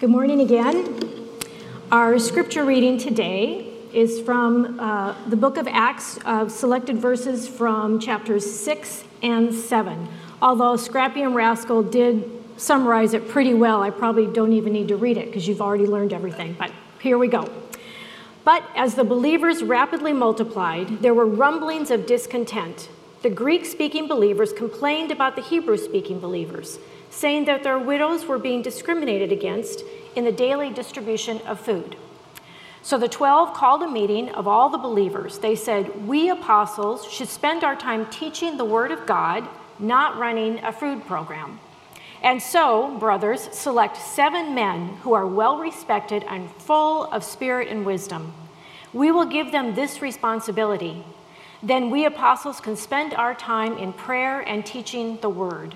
Good morning again. Our scripture reading today is from uh, the book of Acts, uh, selected verses from chapters 6 and 7. Although Scrappy and Rascal did summarize it pretty well, I probably don't even need to read it because you've already learned everything. But here we go. But as the believers rapidly multiplied, there were rumblings of discontent. The Greek speaking believers complained about the Hebrew speaking believers saying that their widows were being discriminated against in the daily distribution of food. So the 12 called a meeting of all the believers. They said, We apostles should spend our time teaching the Word of God, not running a food program. And so, brothers, select seven men who are well respected and full of spirit and wisdom. We will give them this responsibility. Then we apostles can spend our time in prayer and teaching the Word.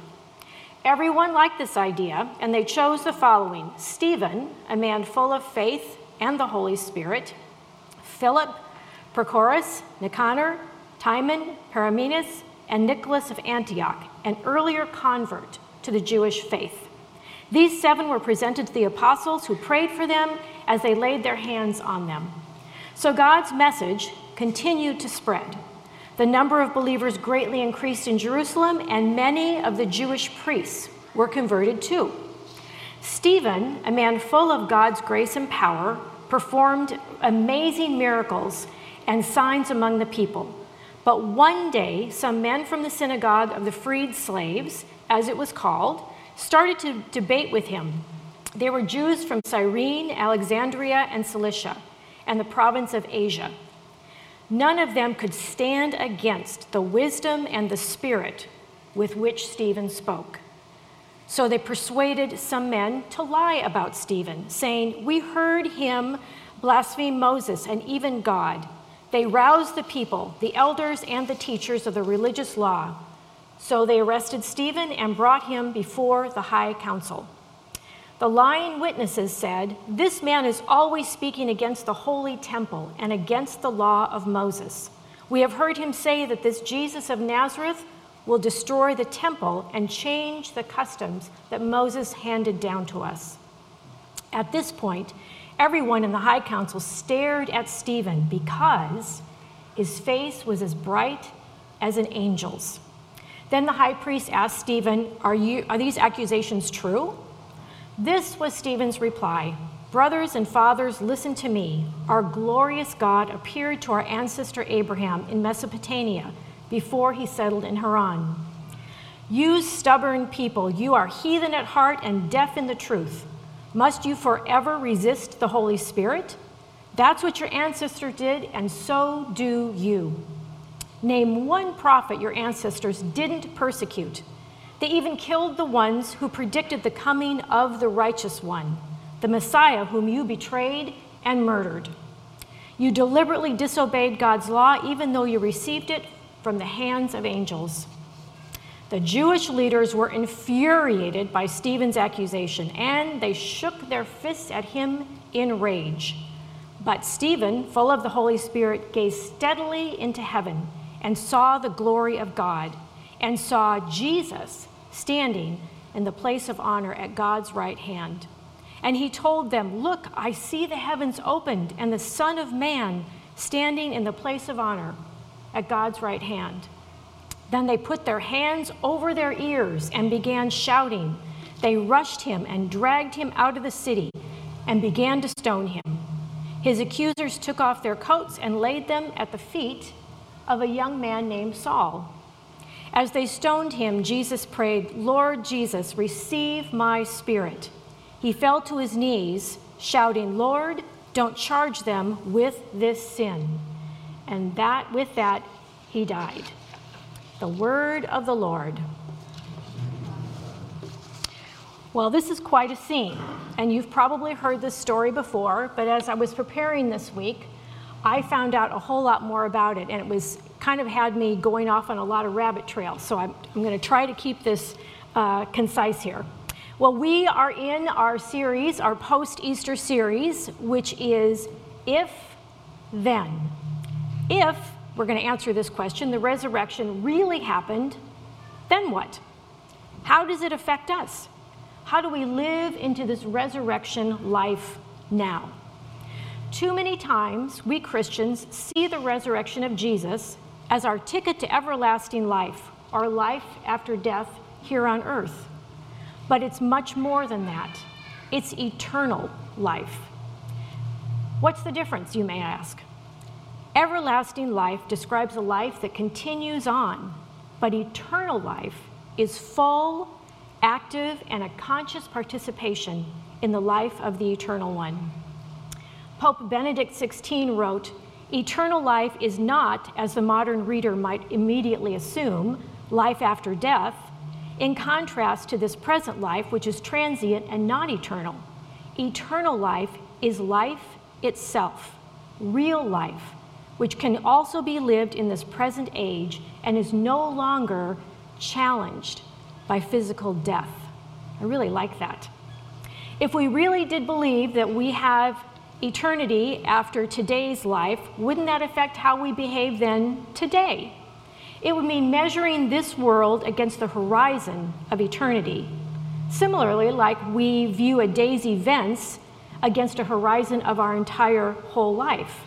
Everyone liked this idea, and they chose the following Stephen, a man full of faith and the Holy Spirit, Philip, Prochorus, Nicanor, Timon, Paramenes, and Nicholas of Antioch, an earlier convert to the Jewish faith. These seven were presented to the apostles who prayed for them as they laid their hands on them. So God's message continued to spread. The number of believers greatly increased in Jerusalem, and many of the Jewish priests were converted too. Stephen, a man full of God's grace and power, performed amazing miracles and signs among the people. But one day, some men from the synagogue of the freed slaves, as it was called, started to debate with him. They were Jews from Cyrene, Alexandria, and Cilicia, and the province of Asia. None of them could stand against the wisdom and the spirit with which Stephen spoke. So they persuaded some men to lie about Stephen, saying, We heard him blaspheme Moses and even God. They roused the people, the elders, and the teachers of the religious law. So they arrested Stephen and brought him before the high council. The lying witnesses said, This man is always speaking against the holy temple and against the law of Moses. We have heard him say that this Jesus of Nazareth will destroy the temple and change the customs that Moses handed down to us. At this point, everyone in the high council stared at Stephen because his face was as bright as an angel's. Then the high priest asked Stephen, Are, you, are these accusations true? This was Stephen's reply Brothers and fathers, listen to me. Our glorious God appeared to our ancestor Abraham in Mesopotamia before he settled in Haran. You stubborn people, you are heathen at heart and deaf in the truth. Must you forever resist the Holy Spirit? That's what your ancestor did, and so do you. Name one prophet your ancestors didn't persecute. They even killed the ones who predicted the coming of the righteous one, the Messiah whom you betrayed and murdered. You deliberately disobeyed God's law, even though you received it from the hands of angels. The Jewish leaders were infuriated by Stephen's accusation, and they shook their fists at him in rage. But Stephen, full of the Holy Spirit, gazed steadily into heaven and saw the glory of God, and saw Jesus standing in the place of honor at God's right hand. And he told them, Look, I see the heavens opened and the Son of Man standing in the place of honor at God's right hand. Then they put their hands over their ears and began shouting. They rushed him and dragged him out of the city and began to stone him. His accusers took off their coats and laid them at the feet of a young man named Saul. As they stoned him, Jesus prayed, Lord Jesus, receive my spirit. He fell to his knees, shouting, Lord, don't charge them with this sin. And that with that he died. The word of the Lord. Well, this is quite a scene, and you've probably heard this story before, but as I was preparing this week, I found out a whole lot more about it, and it was kind of had me going off on a lot of rabbit trails. So I'm, I'm going to try to keep this uh, concise here. Well, we are in our series, our post Easter series, which is If Then. If, we're going to answer this question, the resurrection really happened, then what? How does it affect us? How do we live into this resurrection life now? Too many times, we Christians see the resurrection of Jesus as our ticket to everlasting life, our life after death here on earth. But it's much more than that. It's eternal life. What's the difference, you may ask? Everlasting life describes a life that continues on, but eternal life is full, active, and a conscious participation in the life of the eternal one. Pope Benedict XVI wrote, Eternal life is not, as the modern reader might immediately assume, life after death, in contrast to this present life, which is transient and not eternal. Eternal life is life itself, real life, which can also be lived in this present age and is no longer challenged by physical death. I really like that. If we really did believe that we have eternity after today's life, wouldn't that affect how we behave then today? It would mean measuring this world against the horizon of eternity. Similarly, like we view a day's events against a horizon of our entire whole life.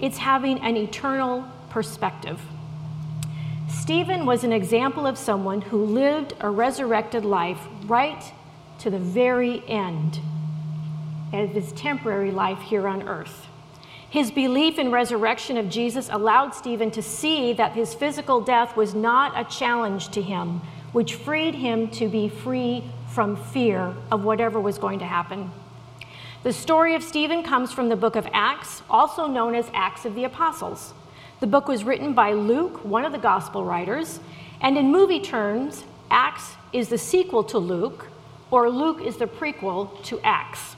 It's having an eternal perspective. Stephen was an example of someone who lived a resurrected life right to the very end of his temporary life here on earth. His belief in resurrection of Jesus allowed Stephen to see that his physical death was not a challenge to him, which freed him to be free from fear of whatever was going to happen. The story of Stephen comes from the book of Acts, also known as Acts of the Apostles. The book was written by Luke, one of the gospel writers, and in movie terms, Acts is the sequel to Luke, or Luke is the prequel to Acts.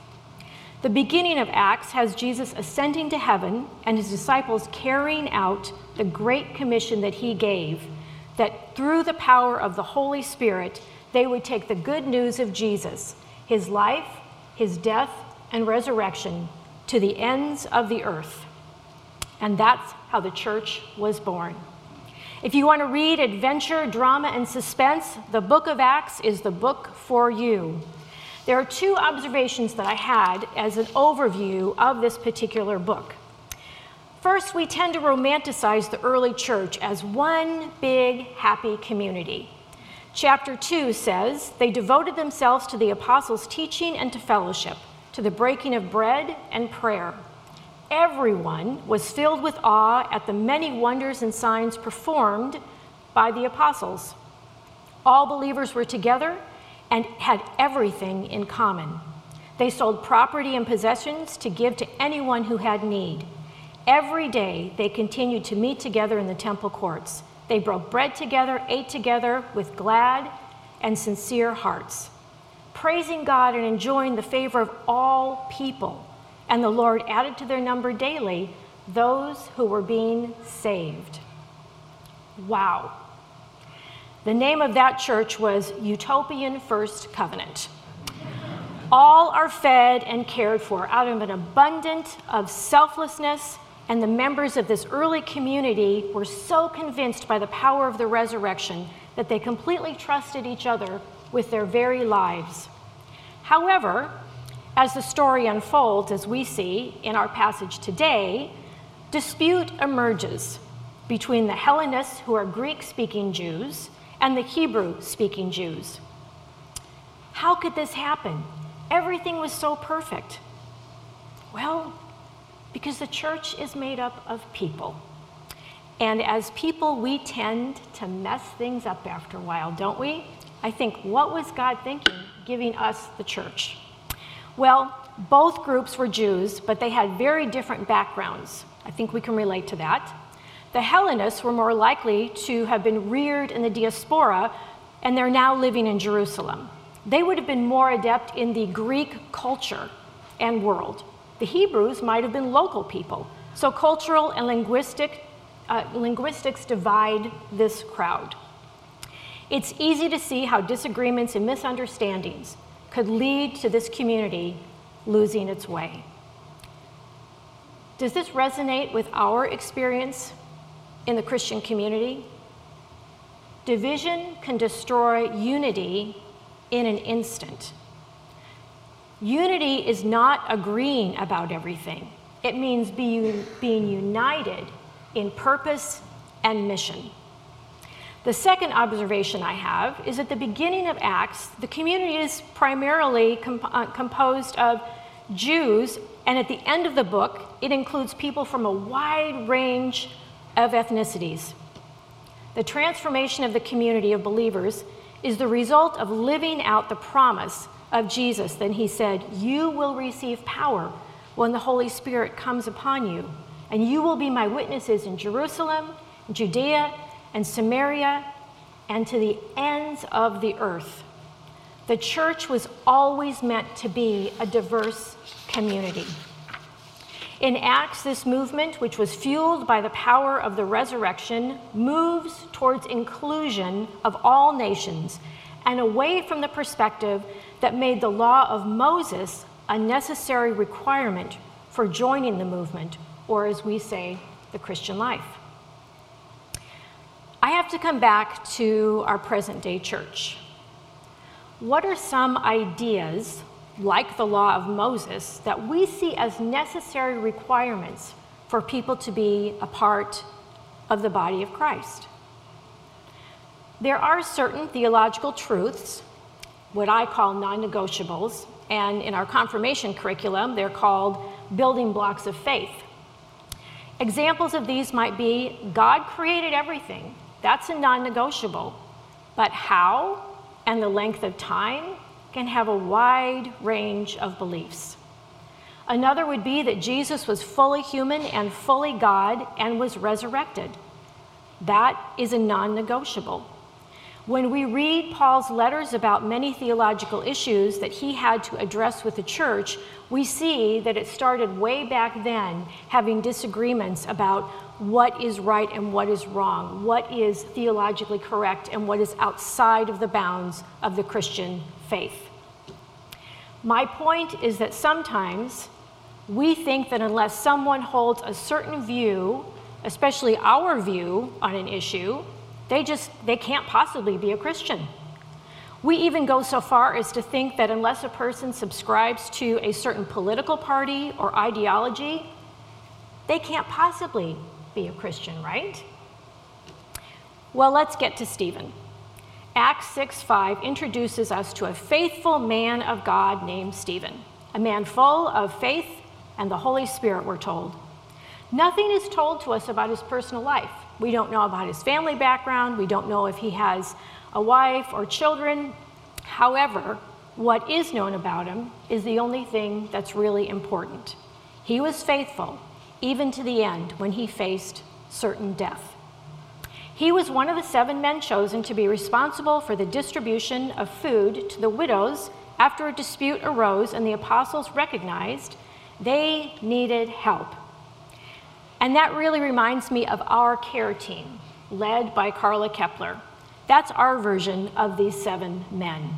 The beginning of Acts has Jesus ascending to heaven and his disciples carrying out the great commission that he gave, that through the power of the Holy Spirit, they would take the good news of Jesus, his life, his death, and resurrection to the ends of the earth. And that's how the church was born. If you want to read adventure, drama, and suspense, the book of Acts is the book for you. There are two observations that I had as an overview of this particular book. First, we tend to romanticize the early church as one big, happy community. Chapter 2 says, They devoted themselves to the apostles' teaching and to fellowship, to the breaking of bread and prayer. Everyone was filled with awe at the many wonders and signs performed by the apostles. All believers were together and had everything in common. They sold property and possessions to give to anyone who had need. Every day they continued to meet together in the temple courts. They broke bread together, ate together with glad and sincere hearts, praising God and enjoying the favor of all people. And the Lord added to their number daily those who were being saved. Wow. The name of that church was Utopian First Covenant. All are fed and cared for out of an abundance of selflessness, and the members of this early community were so convinced by the power of the resurrection that they completely trusted each other with their very lives. However, as the story unfolds, as we see in our passage today, dispute emerges between the Hellenists, who are Greek speaking Jews, and the Hebrew speaking Jews. How could this happen? Everything was so perfect. Well, because the church is made up of people. And as people, we tend to mess things up after a while, don't we? I think, what was God thinking giving us the church? Well, both groups were Jews, but they had very different backgrounds. I think we can relate to that. The Hellenists were more likely to have been reared in the diaspora, and they're now living in Jerusalem. They would have been more adept in the Greek culture and world. The Hebrews might have been local people. So cultural and linguistic, uh, linguistics divide this crowd. It's easy to see how disagreements and misunderstandings could lead to this community losing its way. Does this resonate with our experience in the Christian community. Division can destroy unity in an instant. Unity is not agreeing about everything, it means being, being united in purpose and mission. The second observation I have is at the beginning of Acts, the community is primarily comp- uh, composed of Jews, and at the end of the book, it includes people from a wide range of ethnicities. The transformation of the community of believers is the result of living out the promise of Jesus. Then he said, You will receive power when the Holy Spirit comes upon you, and you will be my witnesses in Jerusalem, Judea, and Samaria and to the ends of the earth. The church was always meant to be a diverse community. In Acts, this movement, which was fueled by the power of the resurrection, moves towards inclusion of all nations and away from the perspective that made the law of Moses a necessary requirement for joining the movement, or as we say, the Christian life. I have to come back to our present day church. What are some ideas, like the law of Moses, that we see as necessary requirements for people to be a part of the body of Christ? There are certain theological truths, what I call non negotiables, and in our confirmation curriculum, they're called building blocks of faith. Examples of these might be God created everything, that's a non negotiable. But how and the length of time can have a wide range of beliefs. Another would be that Jesus was fully human and fully God and was resurrected. That is a non negotiable. When we read Paul's letters about many theological issues that he had to address with the church, we see that it started way back then having disagreements about what is right and what is wrong, what is theologically correct and what is outside of the bounds of the Christian faith. My point is that sometimes we think that unless someone holds a certain view, especially our view on an issue, they just they can't possibly be a Christian. We even go so far as to think that unless a person subscribes to a certain political party or ideology, they can't possibly be a Christian, right? Well, let's get to Stephen. Acts 6 5 introduces us to a faithful man of God named Stephen, a man full of faith and the Holy Spirit, we're told. Nothing is told to us about his personal life. We don't know about his family background. We don't know if he has a wife or children. However, what is known about him is the only thing that's really important. He was faithful even to the end when he faced certain death. He was one of the seven men chosen to be responsible for the distribution of food to the widows after a dispute arose and the apostles recognized they needed help. And that really reminds me of our care team, led by Carla Kepler. That's our version of these seven men.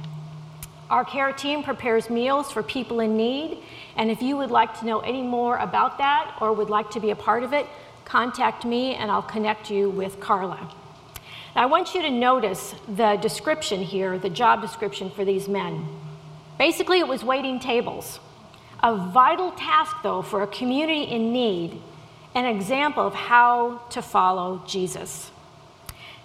Our care team prepares meals for people in need, and if you would like to know any more about that or would like to be a part of it, contact me and I'll connect you with Carla. Now, I want you to notice the description here, the job description for these men. Basically, it was waiting tables. A vital task, though, for a community in need, an example of how to follow Jesus.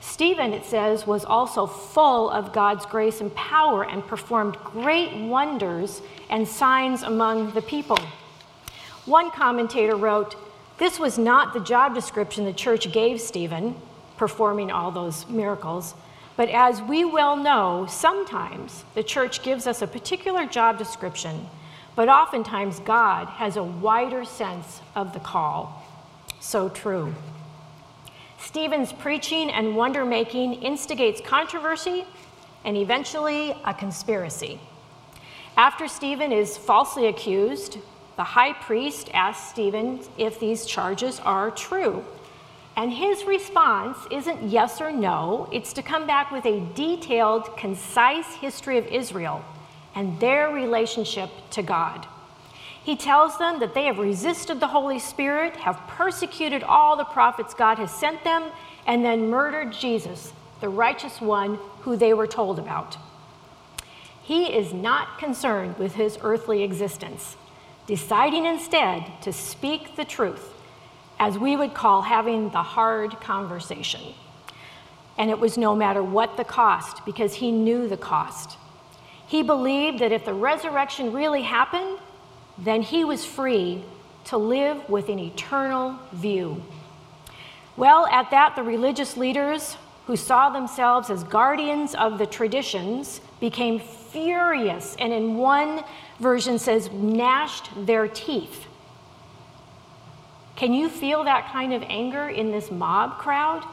Stephen, it says, was also full of God's grace and power and performed great wonders and signs among the people. One commentator wrote, This was not the job description the church gave Stephen, performing all those miracles, but as we well know, sometimes the church gives us a particular job description, but oftentimes God has a wider sense of the call. So true. Stephen's preaching and wonder making instigates controversy and eventually a conspiracy. After Stephen is falsely accused, the high priest asks Stephen if these charges are true. And his response isn't yes or no, it's to come back with a detailed, concise history of Israel and their relationship to God. He tells them that they have resisted the Holy Spirit, have persecuted all the prophets God has sent them, and then murdered Jesus, the righteous one who they were told about. He is not concerned with his earthly existence, deciding instead to speak the truth, as we would call having the hard conversation. And it was no matter what the cost, because he knew the cost. He believed that if the resurrection really happened, then he was free to live with an eternal view. Well, at that, the religious leaders who saw themselves as guardians of the traditions became furious, and in one version says, gnashed their teeth. Can you feel that kind of anger in this mob crowd?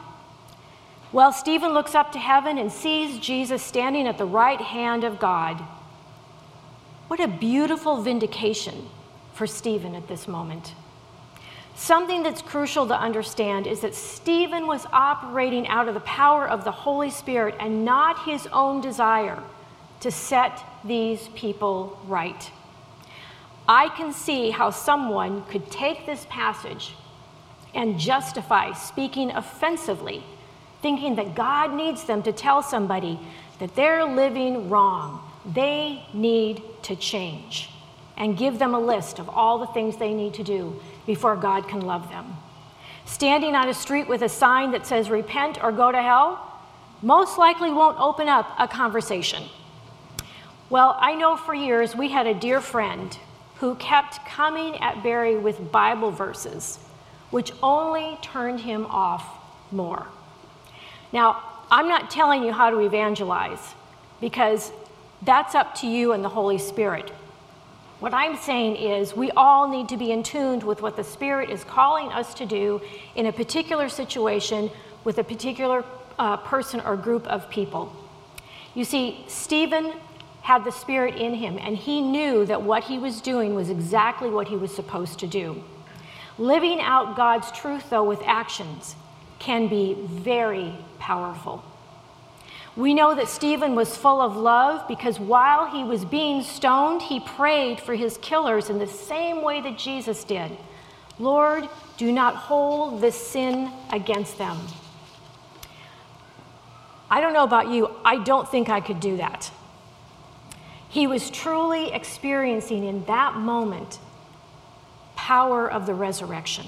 Well, Stephen looks up to heaven and sees Jesus standing at the right hand of God. What a beautiful vindication for Stephen at this moment. Something that's crucial to understand is that Stephen was operating out of the power of the Holy Spirit and not his own desire to set these people right. I can see how someone could take this passage and justify speaking offensively, thinking that God needs them to tell somebody that they're living wrong. They need to change and give them a list of all the things they need to do before God can love them. Standing on a street with a sign that says repent or go to hell most likely won't open up a conversation. Well, I know for years we had a dear friend who kept coming at Barry with Bible verses, which only turned him off more. Now, I'm not telling you how to evangelize because that's up to you and the Holy Spirit. What I'm saying is, we all need to be in tune with what the Spirit is calling us to do in a particular situation with a particular uh, person or group of people. You see, Stephen had the Spirit in him, and he knew that what he was doing was exactly what he was supposed to do. Living out God's truth, though, with actions can be very powerful. We know that Stephen was full of love because while he was being stoned, he prayed for his killers in the same way that Jesus did Lord, do not hold this sin against them. I don't know about you, I don't think I could do that. He was truly experiencing in that moment power of the resurrection.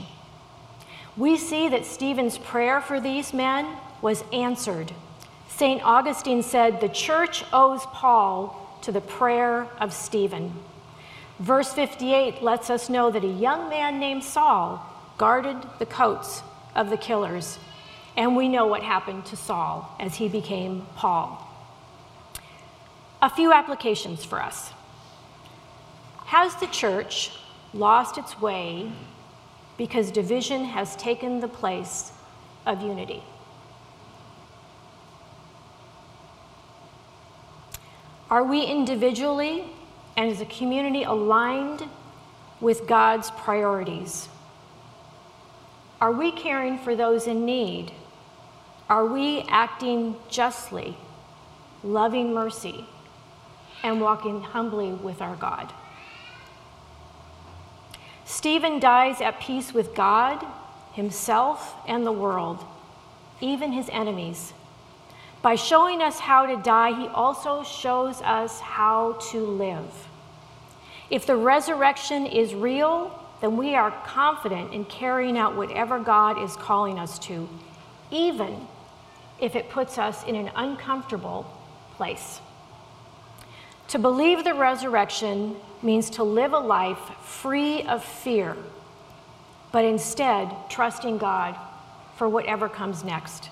We see that Stephen's prayer for these men was answered St. Augustine said, The church owes Paul to the prayer of Stephen. Verse 58 lets us know that a young man named Saul guarded the coats of the killers, and we know what happened to Saul as he became Paul. A few applications for us. Has the church lost its way because division has taken the place of unity? Are we individually and as a community aligned with God's priorities? Are we caring for those in need? Are we acting justly, loving mercy, and walking humbly with our God? Stephen dies at peace with God, himself, and the world, even his enemies. By showing us how to die, he also shows us how to live. If the resurrection is real, then we are confident in carrying out whatever God is calling us to, even if it puts us in an uncomfortable place. To believe the resurrection means to live a life free of fear, but instead trusting God for whatever comes next.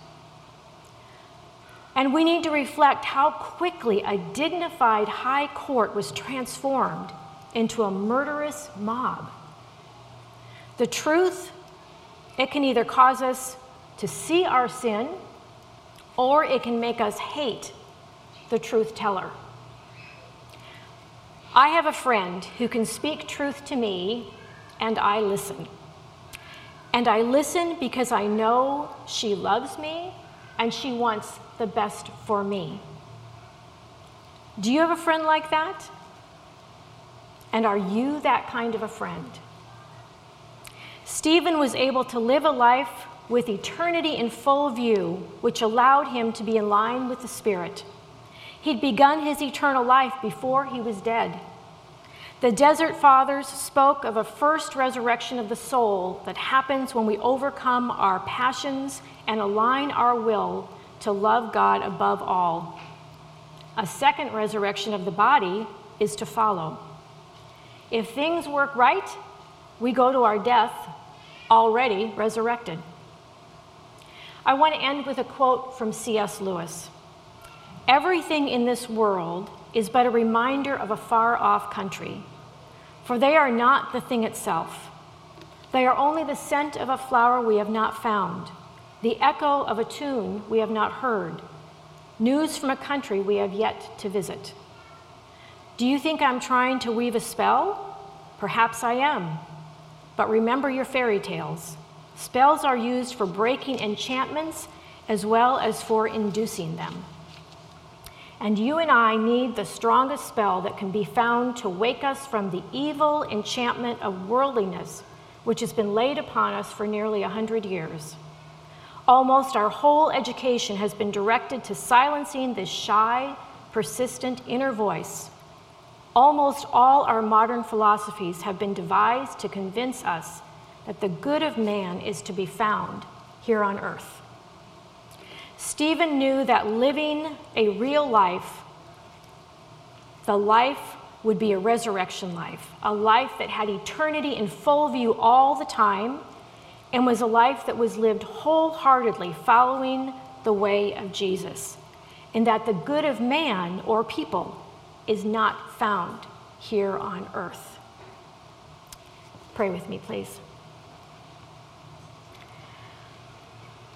And we need to reflect how quickly a dignified high court was transformed into a murderous mob. The truth, it can either cause us to see our sin or it can make us hate the truth teller. I have a friend who can speak truth to me, and I listen. And I listen because I know she loves me and she wants the best for me. Do you have a friend like that? And are you that kind of a friend? Stephen was able to live a life with eternity in full view, which allowed him to be in line with the Spirit. He'd begun his eternal life before he was dead. The Desert Fathers spoke of a first resurrection of the soul that happens when we overcome our passions and align our will to love God above all. A second resurrection of the body is to follow. If things work right, we go to our death already resurrected. I want to end with a quote from C.S. Lewis Everything in this world is but a reminder of a far off country, for they are not the thing itself. They are only the scent of a flower we have not found, the echo of a tune we have not heard, news from a country we have yet to visit. Do you think I'm trying to weave a spell? Perhaps I am. But remember your fairy tales. Spells are used for breaking enchantments as well as for inducing them. And you and I need the strongest spell that can be found to wake us from the evil enchantment of worldliness, which has been laid upon us for nearly a hundred years. Almost our whole education has been directed to silencing this shy, persistent inner voice. Almost all our modern philosophies have been devised to convince us that the good of man is to be found here on earth. Stephen knew that living a real life, the life would be a resurrection life, a life that had eternity in full view all the time, and was a life that was lived wholeheartedly following the way of Jesus, and that the good of man or people is not found here on earth. Pray with me, please.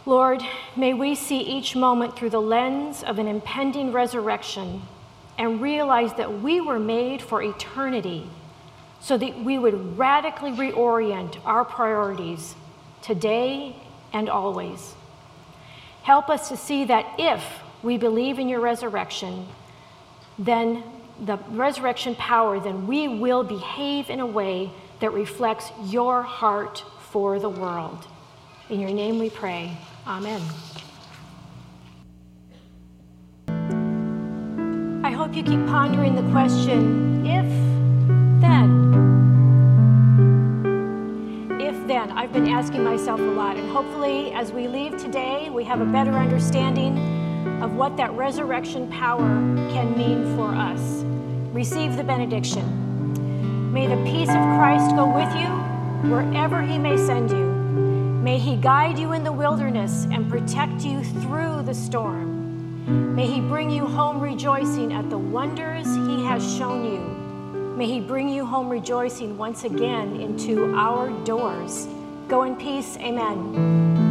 Lord, may we see each moment through the lens of an impending resurrection and realize that we were made for eternity so that we would radically reorient our priorities today and always. Help us to see that if we believe in your resurrection, then the resurrection power, then we will behave in a way that reflects your heart for the world. In your name we pray. Amen. I hope you keep pondering the question if then. If then. I've been asking myself a lot, and hopefully, as we leave today, we have a better understanding of what that resurrection power can mean for us. Receive the benediction. May the peace of Christ go with you wherever he may send you. May He guide you in the wilderness and protect you through the storm. May He bring you home rejoicing at the wonders He has shown you. May He bring you home rejoicing once again into our doors. Go in peace. Amen.